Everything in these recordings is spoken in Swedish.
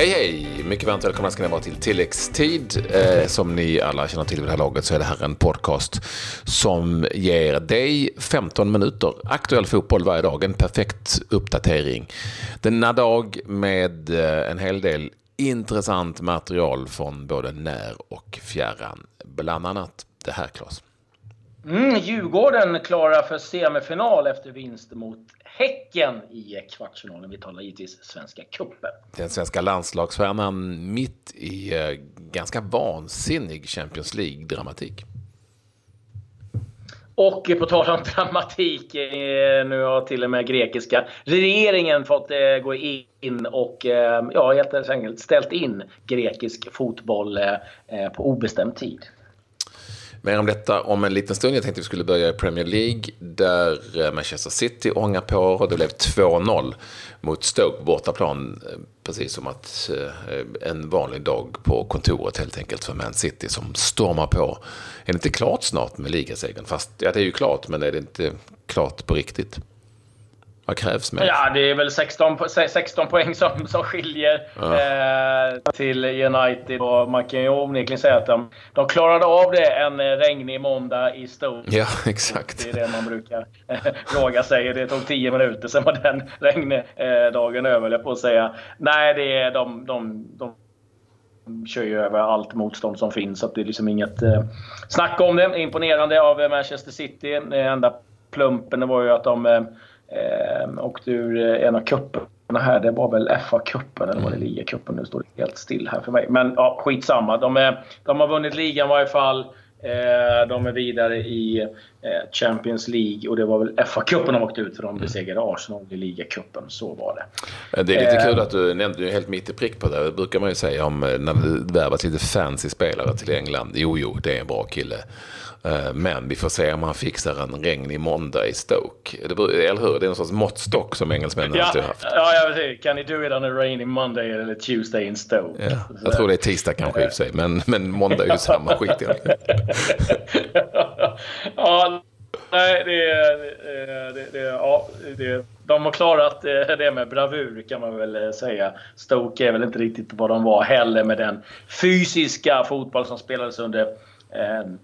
Hej hej! Mycket varmt välkomna ska ni vara till tilläggstid. Eh, som ni alla känner till vid det här laget så är det här en podcast som ger dig 15 minuter aktuell fotboll varje dag. En perfekt uppdatering. Denna dag med eh, en hel del intressant material från både när och fjärran. Bland annat det här, Claes. Mm, Djurgården klara för semifinal efter vinst mot Häcken i kvartsfinalen. Vi talar givetvis Svenska Cupen. Den svenska landslagsstjärnan mitt i eh, ganska vansinnig Champions League-dramatik. Och på tal om dramatik, eh, nu har till och med grekiska regeringen fått eh, gå in och ja, helt enkelt ställt in grekisk fotboll på obestämd tid. Mer om detta om en liten stund. Jag tänkte att vi skulle börja i Premier League där eh, Manchester City ångar på och det blev 2-0 mot Stoke bortaplan. Eh, precis som att eh, en vanlig dag på kontoret helt enkelt för Man City som stormar på. Är det inte klart snart med ligasegern? Fast ja, det är ju klart, men är det inte klart på riktigt? Vad krävs mer? Ja, det är väl 16, 16 poäng som, som skiljer ja. eh, till United. Och man kan ju onekligen säga att de, de klarade av det en regnig måndag i Stoke. Ja, exakt. Det är det man brukar eh, fråga sig. Det tog 10 minuter, sen var den regndagen eh, över, jag på att säga. Nej, det är de, de, de de kör ju över allt motstånd som finns. Så det är liksom inget eh, snack om det. Imponerande av Manchester City. Enda plumpen var ju att de eh, eh, åkte ur eh, en av cuperna här. Det var väl FA-cupen eller var det mm. ligacupen? Nu står det helt still här för mig. Men ja, skitsamma. De, är, de har vunnit ligan i varje fall. Eh, de är vidare i eh, Champions League och det var väl FA-cupen de åkte ut för de mm. besegrade Arsenal i ligacupen. Så var det. Det är lite kul att du nämnde ju helt mitt i prick på det. Det brukar man ju säga om när det värvat lite fancy spelare till England. Jo, jo, det är en bra kille. Eh, men vi får se om han fixar en regnig måndag i Stoke. Det, eller hur? Det är en sorts måttstock som engelsmännen ja, alltid har haft. Ja, jag vet Can you do it on a rainy Monday eller Tuesday in Stoke? Ja, jag tror det är tisdag kanske i och för sig, men, men måndag är ju samma skit egentligen. ja, nej, det, det, det, ja, det, de har klarat det med bravur kan man väl säga. Stoke är väl inte riktigt vad de var heller med den fysiska fotboll som spelades under eh,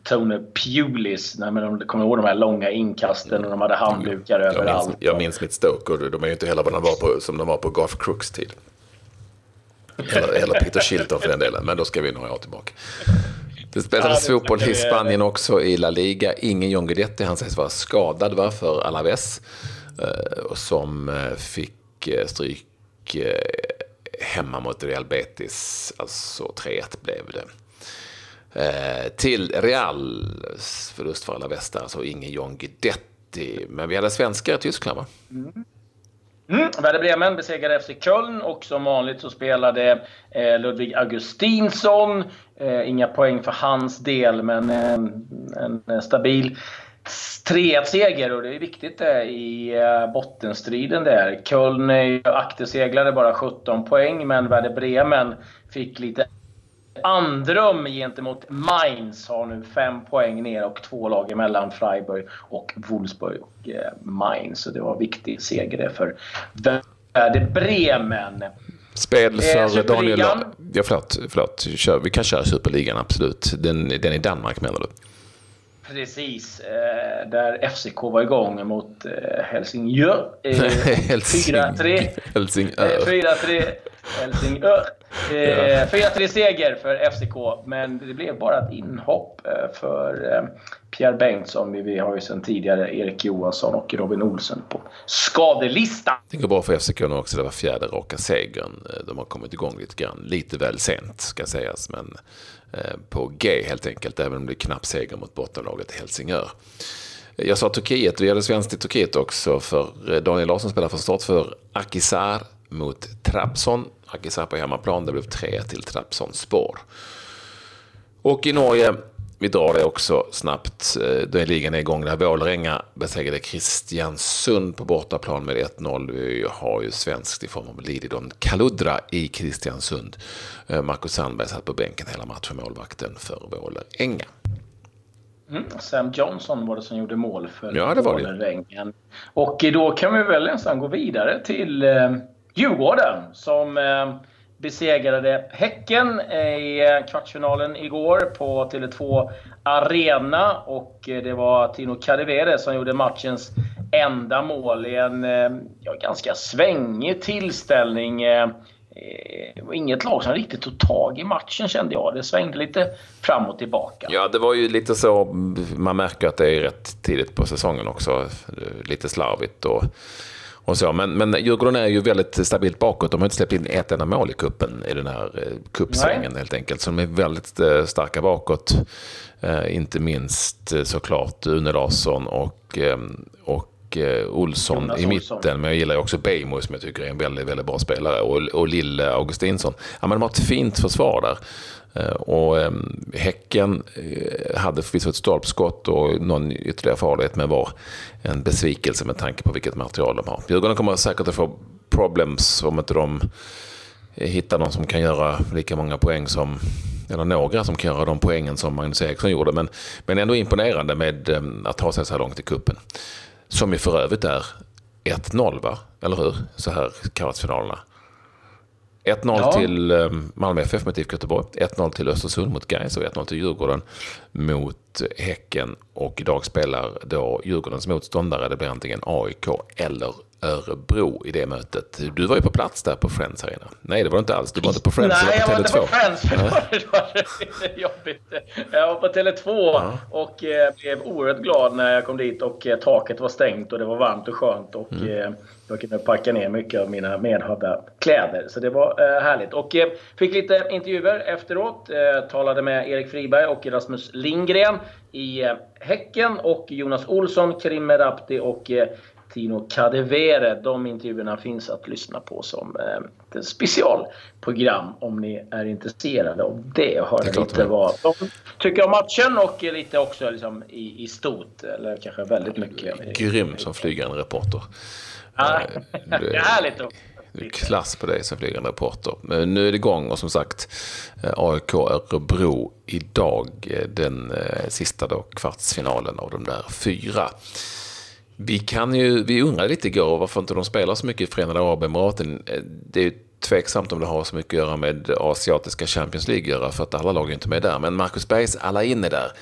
Tony Pulis. Nej, men de kommer ihåg de här långa inkasten och de hade handdukar jag överallt. Minns, jag minns mitt Stoke och de är ju inte heller vad de var på, som de var på Garth Crooks tid. Eller, eller Peter Shilton för den delen, men då ska vi några år tillbaka. Det spelades ja, fotboll i Spanien också i La Liga. Ingen John Guidetti, han sägs vara skadad va, för Alaves. Eh, som eh, fick eh, stryk hemma mot Real Betis. Alltså 3-1 blev det. Eh, till Real. förlust för alla västar, alltså ingen John Guidetti. Men vi hade svenskar i Tyskland va? Mm. Mm, Werder Bremen besegrade FC Köln och som vanligt så spelade eh, Ludvig Augustinsson. Eh, inga poäng för hans del, men eh, en, eh, stabil 3-1-seger och det är viktigt det i eh, bottenstriden där. Köln är ju akterseglare, bara 17 poäng, men Werder Bremen fick lite Andrum gentemot Mainz har nu fem poäng ner och två lag emellan Freiburg och Wolfsburg och eh, Mainz. Så det var en viktig seger för Werder Bremen. Spel eh, för eh, Daniel... Ja, förlåt, förlåt. Kör, vi kan köra Superligan, absolut. Den, den i Danmark menar du? Precis, eh, där FCK var igång mot eh, Helsingör. Eh, 4-3. Helsingör. 4-3 Helsingör. Eh, 4-3 seger för FCK, men det blev bara ett inhopp eh, för eh, Pierre Bengtsson. Vi har ju sedan tidigare Erik Johansson och Robin Olsen på skadelistan. Det går bra för FCK nu också. Det var fjärde raka segern. Eh, de har kommit igång lite grann. Lite väl sent ska sägas, men på G helt enkelt. Även om det blir knapp seger mot bottenlaget Helsingör. Jag sa Turkiet, vi hade svenskt i Turkiet också. För Daniel Larsson spelar för start för Akisar mot Trabzon. Akisar på hemmaplan, det blev 3 till Trabzonspor. Och i Norge, vi drar det också snabbt, eh, då är ligan igång där Vålerenga besegrade Kristiansund på bortaplan med 1-0. Vi har ju svenskt i form av Lididon Kaludra i Kristiansund. Eh, Marcus Sandberg satt på bänken hela matchen, målvakten för Vålerenga. Mm, Sam Johnson var det som gjorde mål för ja, det var Det. Och då kan vi väl nästan gå vidare till eh, Djurgården som eh, besegrade Häcken i eh, kvartsfinalen igår på Tele2 Arena. Och eh, det var Tino Kadewere som gjorde matchens enda mål i en eh, ja, ganska svängig tillställning. Det var inget lag som riktigt tog tag i matchen kände jag. Det svängde lite fram och tillbaka. Ja, det var ju lite så. Man märker att det är rätt tidigt på säsongen också. Lite slarvigt och, och så. Men, men Djurgården är ju väldigt stabilt bakåt. De har inte släppt in ett enda mål i kuppen i den här kuppsvängen helt enkelt. Så de är väldigt starka bakåt. inte minst såklart Une Larsson och, och eh, Olsson Jonas i mitten. Olsson. Men jag gillar också Beijmo som jag tycker är en väldigt, väldigt bra spelare. Och, och Lille Augustinsson. Ja, men de har ett fint försvar där. Eh, och ehm, Häcken eh, hade förvisso ett stolpskott och någon ytterligare farlighet men var en besvikelse med tanke på vilket material de har. Djurgården kommer säkert att få problems om inte de eh, hittar någon som kan göra lika många poäng som eller några som kan göra de poängen som Magnus Eriksson gjorde. Men, men ändå imponerande med ehm, att ta sig så här långt i kuppen. Som ju för övrigt är 1-0 va? Eller hur? Så här kvartsfinalerna. 1-0 ja. till eh, Malmö FF mot IFK Göteborg, 1-0 till Östersund mot Gais och 1-0 till Djurgården mot Häcken. Och idag spelar då Djurgårdens motståndare, det blir antingen AIK eller Örebro i det mötet. Du var ju på plats där på Friends Arena. Nej, det var du inte alls. Du var inte på Friends, Nej, jag var inte på Friends. För det var jobbigt. Jag var på Tele2 ja. och eh, blev oerhört glad när jag kom dit och eh, taket var stängt och det var varmt och skönt. Och, mm. Eh, jag kunde packa ner mycket av mina medhavda kläder. Så det var härligt. Och fick lite intervjuer efteråt. talade med Erik Friberg och Rasmus Lindgren i Häcken och Jonas Olsson, Karim Merabti och Tino Kadewere. De intervjuerna finns att lyssna på som eh, ett specialprogram om ni är intresserade av det. Och höra lite vad de tycker om matchen och lite också liksom i, i stort. Eller kanske väldigt mycket. Grym som flygande reporter. Ja, det är härligt. Då. Klass på dig som flygande reporter. Men nu är det igång och som sagt eh, AIK Örebro idag. Eh, den sista då, kvartsfinalen av de där fyra. Vi, kan ju, vi undrade lite igår varför inte de spelar så mycket i Förenade Arabemiraten. Det är tveksamt om det har så mycket att göra med asiatiska Champions League göra, för att alla lag är inte med där. Men Marcus Bergs alla in är där.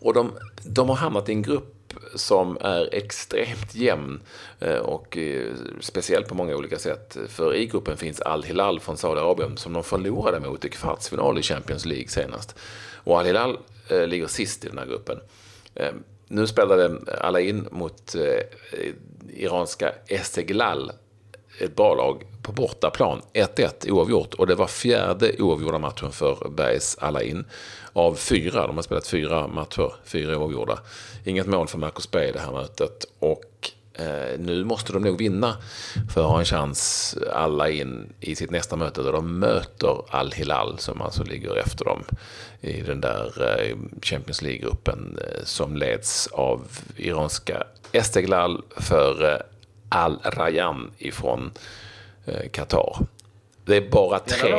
Och de, de har hamnat i en grupp som är extremt jämn eh, och eh, speciellt på många olika sätt. För i gruppen finns Al-Hilal från Saudiarabien som de förlorade mot i kvartsfinal i Champions League senast. Och Al-Hilal eh, ligger sist i den här gruppen. Nu spelade alla in mot eh, iranska Esteghlal, ett bra lag, på bortaplan. 1-1 oavgjort och det var fjärde oavgjorda matchen för Bergs alla in. Av fyra, de har spelat fyra matcher, fyra oavgjorda. Inget mål för Marcus Berg i det här mötet och Eh, nu måste de nog vinna för att ha en chans alla in i sitt nästa möte där de möter Al-Hilal som alltså ligger efter dem i den där eh, Champions League-gruppen eh, som leds av iranska Esteglal för eh, eh, Al-Rayan ifrån eh, Qatar. Det är bara tre.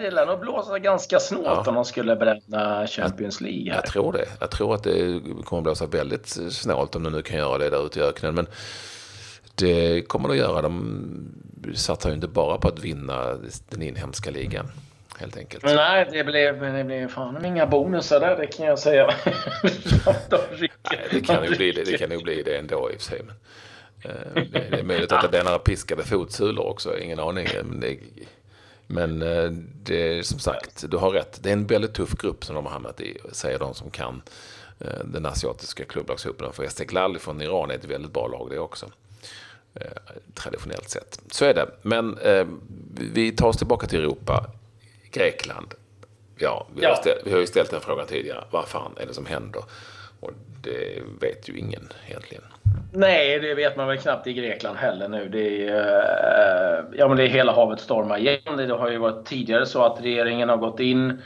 Det lär nog blåsa, ganska snålt ja. om de skulle bränna Champions League. Här. Jag tror det. Jag tror att det kommer att blåsa väldigt snålt om de nu kan göra det där ute i öknen. Men det kommer de att göra. De satsar ju inte bara på att vinna den inhemska ligan. Helt enkelt. Nej, det blev, det blev fan inga bonusar där, det kan jag säga. de Nej, det kan ju bli det, det kan nog bli det ändå i och för sig. Men... Eh, det är möjligt att det är några piskade fotsulor också, ingen aning. Men det, men eh, det är som sagt, du har rätt. Det är en väldigt tuff grupp som de har hamnat i, säger de som kan eh, den asiatiska klubblagshopen. För Esteghlal från Iran är ett väldigt bra lag det också. Traditionellt sett. Så är det. Men vi tar oss tillbaka till Europa. Grekland. Ja, vi, Har, ställt, vi har ju ställt den frågan tidigare. Vad fan är det som händer? Och det vet ju ingen egentligen. Nej, det vet man väl knappt i Grekland heller nu. Det är, eh, ja, men det är hela havet stormar igen. Det har ju varit tidigare så att regeringen har gått in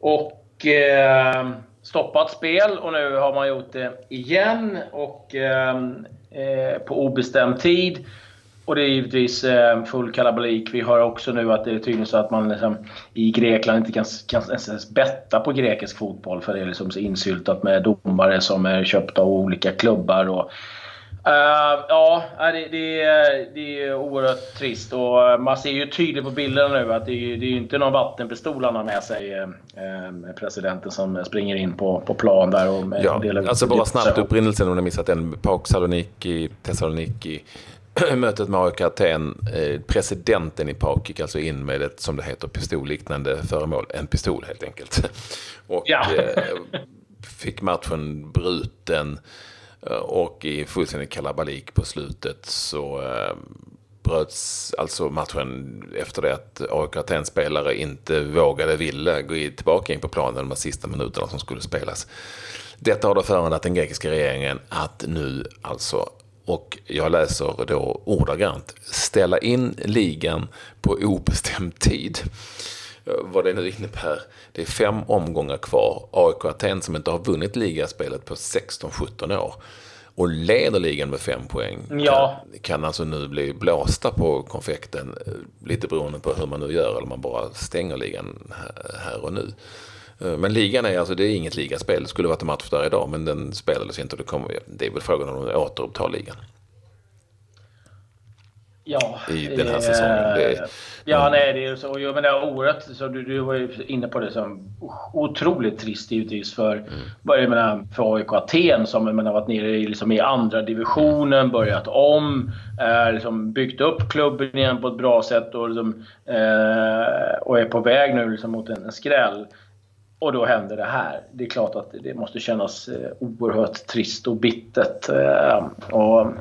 och eh, stoppat spel och nu har man gjort det igen och eh, eh på obestämd tid. Och det är givetvis eh, full kalabalik. Vi hör också nu att det är tydligen så att man liksom, i Grekland inte kan, kan ens betta på grekisk fotboll för det är liksom så insyltat med domare som är köpta av olika klubbar. Och, Uh, ja, det, det, det är oerhört trist. Och man ser ju tydligt på bilderna nu att det är, det är inte någon vattenpistol han har med sig, eh, presidenten som springer in på, på plan där och ja, delar Alltså bara snabbt upprinnelsen om ni missat den. PAOK Saloniki, Thessaloniki. Mötet med AIK Aten. Eh, presidenten i PAOK gick alltså in med ett, som det heter, pistolliknande föremål. En pistol helt enkelt. Och ja. eh, fick matchen bruten. Eh, och i fullständig kalabalik på slutet så bröts alltså matchen efter det att AIK Aten-spelare inte vågade, ville gå tillbaka in på planen de sista minuterna som skulle spelas. Detta har då föranlett den grekiska regeringen att nu alltså, och jag läser då ordagrant, ställa in ligan på obestämd tid. Eh, vad det nu innebär. Det är fem omgångar kvar. AIK Aten som inte har vunnit ligaspelet på 16-17 år och leder ligan med fem poäng ja. kan, kan alltså nu bli blåsta på konfekten eh, lite beroende på hur man nu gör eller man bara stänger ligan här och nu. Eh, men ligan är alltså, det är inget ligaspel. Det skulle varit en match där idag men den spelades inte det, kommer, det är väl frågan om de återupptar ligan. Ja, i den här säsongen. Det, ja, mm. nej, det är så. Jag menar, oerhört, så du, du var ju inne på det som otroligt trist givetvis för, mm. jag menar, för AIK Aten som jag menar, varit nere i, liksom, i andra divisionen, börjat om, eh, liksom, byggt upp klubben igen på ett bra sätt och, liksom, eh, och är på väg nu liksom, mot en, en skräll. Och då händer det här. Det är klart att det måste kännas eh, oerhört trist och bittert. Eh, och,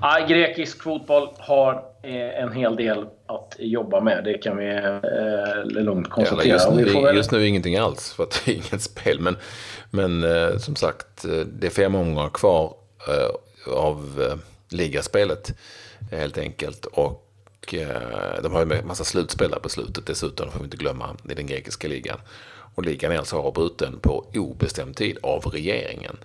ja, grekisk fotboll har eh, en hel del att jobba med. Det kan vi lugnt konstatera. Ja, just, nu, väl... just nu ingenting alls, för att det är inget spel. Men, men som sagt, det är fem omgångar kvar av ligaspelet helt enkelt. Och de har ju en massa slutspelare på slutet dessutom, får vi inte glömma, i den grekiska ligan. Och alltså avbruten på obestämd tid av regeringen.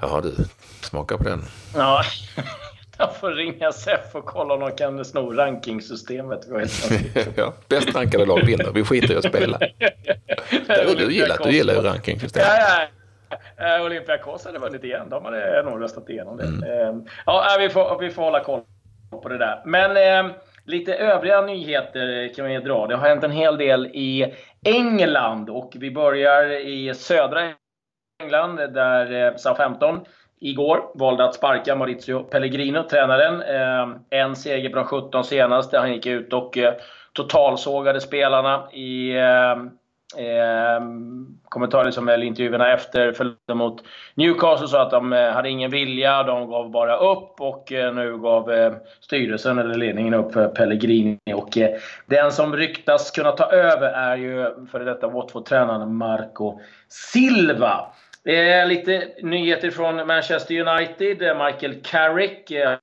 Jaha du, smaka på den. Ja, jag får ringa SEF och kolla om de kan sno rankingsystemet. ja, bäst rankade lag vinner. Vi skiter i att spela. Det du gillar, du gillar ju rankingsystemet. Ja, ja. Olympiakos hade vunnit igen. De hade nog röstat igenom det. Mm. Ehm, ja, vi får, vi får hålla koll på det där. Men eh, lite övriga nyheter kan vi dra. Det har hänt en hel del i England och vi börjar i södra England där eh, Southampton igår valde att sparka Maurizio Pellegrino, tränaren. Eh, en seger från 17 senaste. Han gick ut och eh, totalsågade spelarna i Eh, kommentarer som eller intervjuerna efter följde mot Newcastle sa att de eh, hade ingen vilja, de gav bara upp och eh, nu gav eh, styrelsen eller ledningen upp för Pellegrini. Och eh, den som ryktas kunna ta över är ju före detta Watford-tränaren Marco Silva. Eh, lite nyheter från Manchester United. Michael Carrick eh,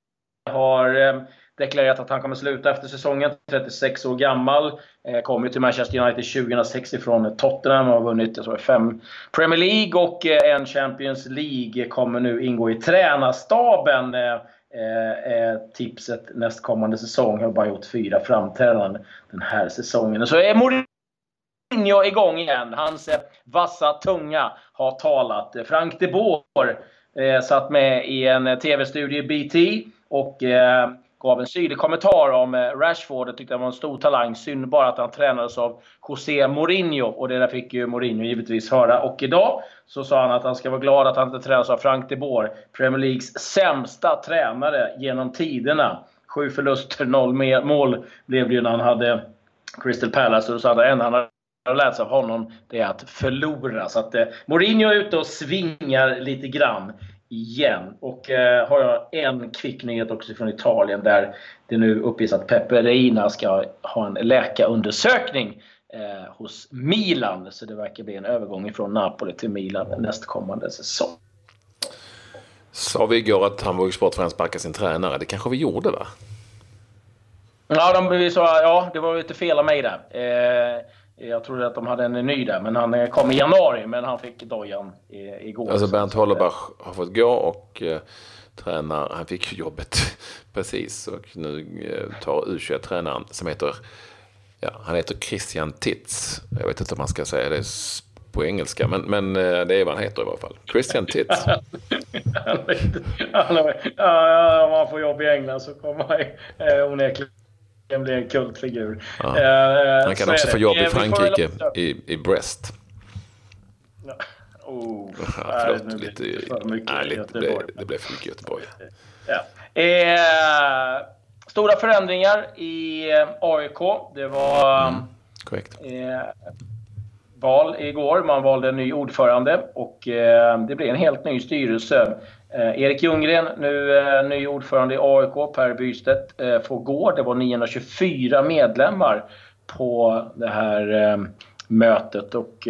har ehm, deklarerat att han kommer sluta efter säsongen. 36 år gammal. Kommer kom ju till Manchester United 2006 ifrån Tottenham och har vunnit jag tror, fem Premier League och eh, en Champions League. Kommer nu ingå i tränarstaben. Eh, eh, tipset nästkommande säsong. Har bara gjort fyra framträdanden den här säsongen. Så är Mourinho igång igen. Hans eh, vassa tunga har talat. Frank de Boer eh, satt med i en eh, TV-studio i BT och eh, gav en syrlig kommentar om eh, Rashford. Jag tyckte han var en stor talang. Synd bara att han tränades av José Mourinho. Och det där fick ju Mourinho givetvis höra. Och idag så sa han att han ska vara glad att han inte tränas av Frank de Boer. Premier Leagues sämsta tränare genom tiderna. Sju förluster, noll mål blev det ju när han hade Crystal Palace. Och så hade en han har lärt sig av honom det är att förlora. Så att eh, Mourinho är ute och svingar lite grann igen. Och eh, har jag en kvick nyhet också från Italien där det nu uppges att Pepe Reina ska ha en läkarundersökning eh, hos Milan. Så det verkar bli en övergång från Napoli till Milan nästkommande säsong. Sa vi igår att Hamburgs Sportförening sparkade sin tränare? Det kanske vi gjorde va? Ja, de, vi sa, ja det var lite fel av mig där. Eh, jag trodde att de hade en ny där, men han kom i januari. Men han fick dojan igår. Alltså Bernt Hollerbach har fått gå och eh, tränar, han fick jobbet precis. Och nu eh, tar U21-tränaren som heter, ja, han heter Christian Titz. Jag vet inte om man ska säga det på engelska, men, men eh, det är vad han heter i alla fall. Christian Titz. ja, om man får jobb i England så kommer han eh, onekligen bli en kultfigur. Ja. Eh, han kan också få jobb i Frankrike, i, i Brest. Oh, ja, förlåt, nej, lite, för mycket nej, lite, det, blev, det blev för mycket Göteborg. Ja. Eh, stora förändringar i eh, AIK. Det var mm, korrekt. Eh, val igår. Man valde en ny ordförande och eh, det blev en helt ny styrelse. Eh, Erik Ljunggren, nu eh, ny ordförande i AIK. Per Bystedt eh, får gå. Det var 924 medlemmar på det här mötet. Och,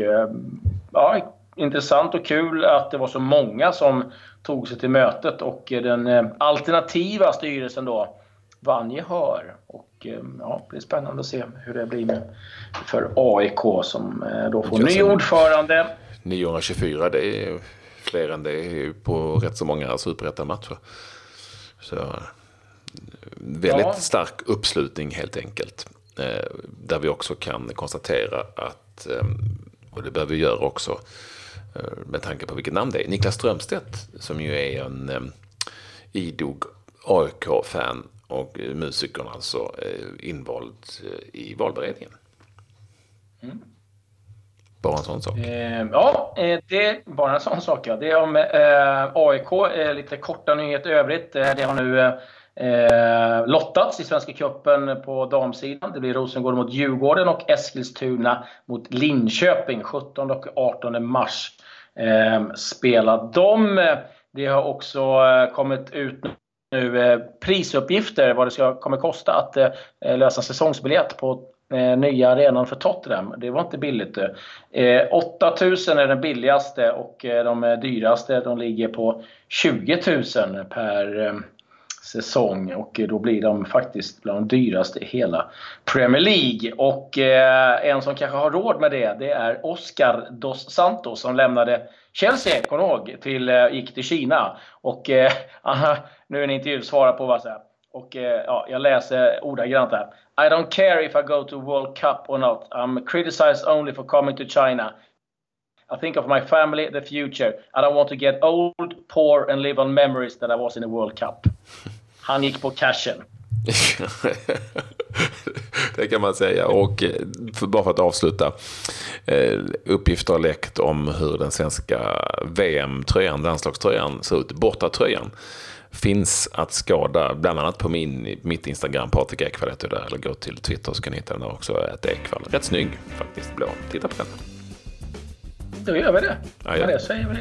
ja, intressant och kul att det var så många som tog sig till mötet och den alternativa styrelsen då vann gehör. Och ja, det blir spännande att se hur det blir för AIK som då får ny ordförande. 924, det är det på rätt så många superettan-matcher. Så väldigt ja. stark uppslutning helt enkelt. Eh, där vi också kan konstatera att, eh, och det behöver vi göra också, eh, med tanke på vilket namn det är, Niklas Strömstedt som ju är en idog AIK-fan och musikern alltså invald i valberedningen. Mm. Bara en sån sak? Ehm, eh, ja, det är bara en sån sak. Ja. Det är om eh, AIK, eh, lite korta nyheter i övrigt. Eh, det har nu eh, lottats i Svenska cupen på damsidan. Det blir Rosengård mot Djurgården och Eskilstuna mot Linköping 17 och 18 mars. Eh, spelar de. Det har också eh, kommit ut nu eh, prisuppgifter vad det ska, kommer kosta att eh, lösa säsongsbiljett på eh, nya arenan för Tottenham. Det var inte billigt. Eh, 8000 är den billigaste och eh, de eh, dyraste de ligger på 20 000 per eh, säsong och eh, då blir de faktiskt bland de dyraste i hela Premier League. Och eh, en som kanske har råd med det, det är Oscar dos Santos som lämnade Chelsea, kommer ihåg, till, eh, gick till Kina. Och eh, nu är en intervju svarar på vad så här. Och eh, ja, jag läser ordagrant här. I don't care if I go to World Cup or not. I'm criticized only for coming to China. I think of my family, the future. I don't want to get old, poor and live on memories that I was in the World Cup. Han gick på cashen. det kan man säga. Och eh, för, bara för att avsluta. Eh, uppgifter har läckt om hur den svenska VM-tröjan, landslagströjan, ser ut. Bortatröjan finns att skada, bland annat på min, mitt Instagram, Patrik Ekwall heter där, eller gå till Twitter så kan ni hitta den där också, att Ekwall. Rätt snygg faktiskt, blå. Titta på den. Då gör vi det. Ja, ja. det säger vi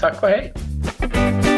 tack och hej.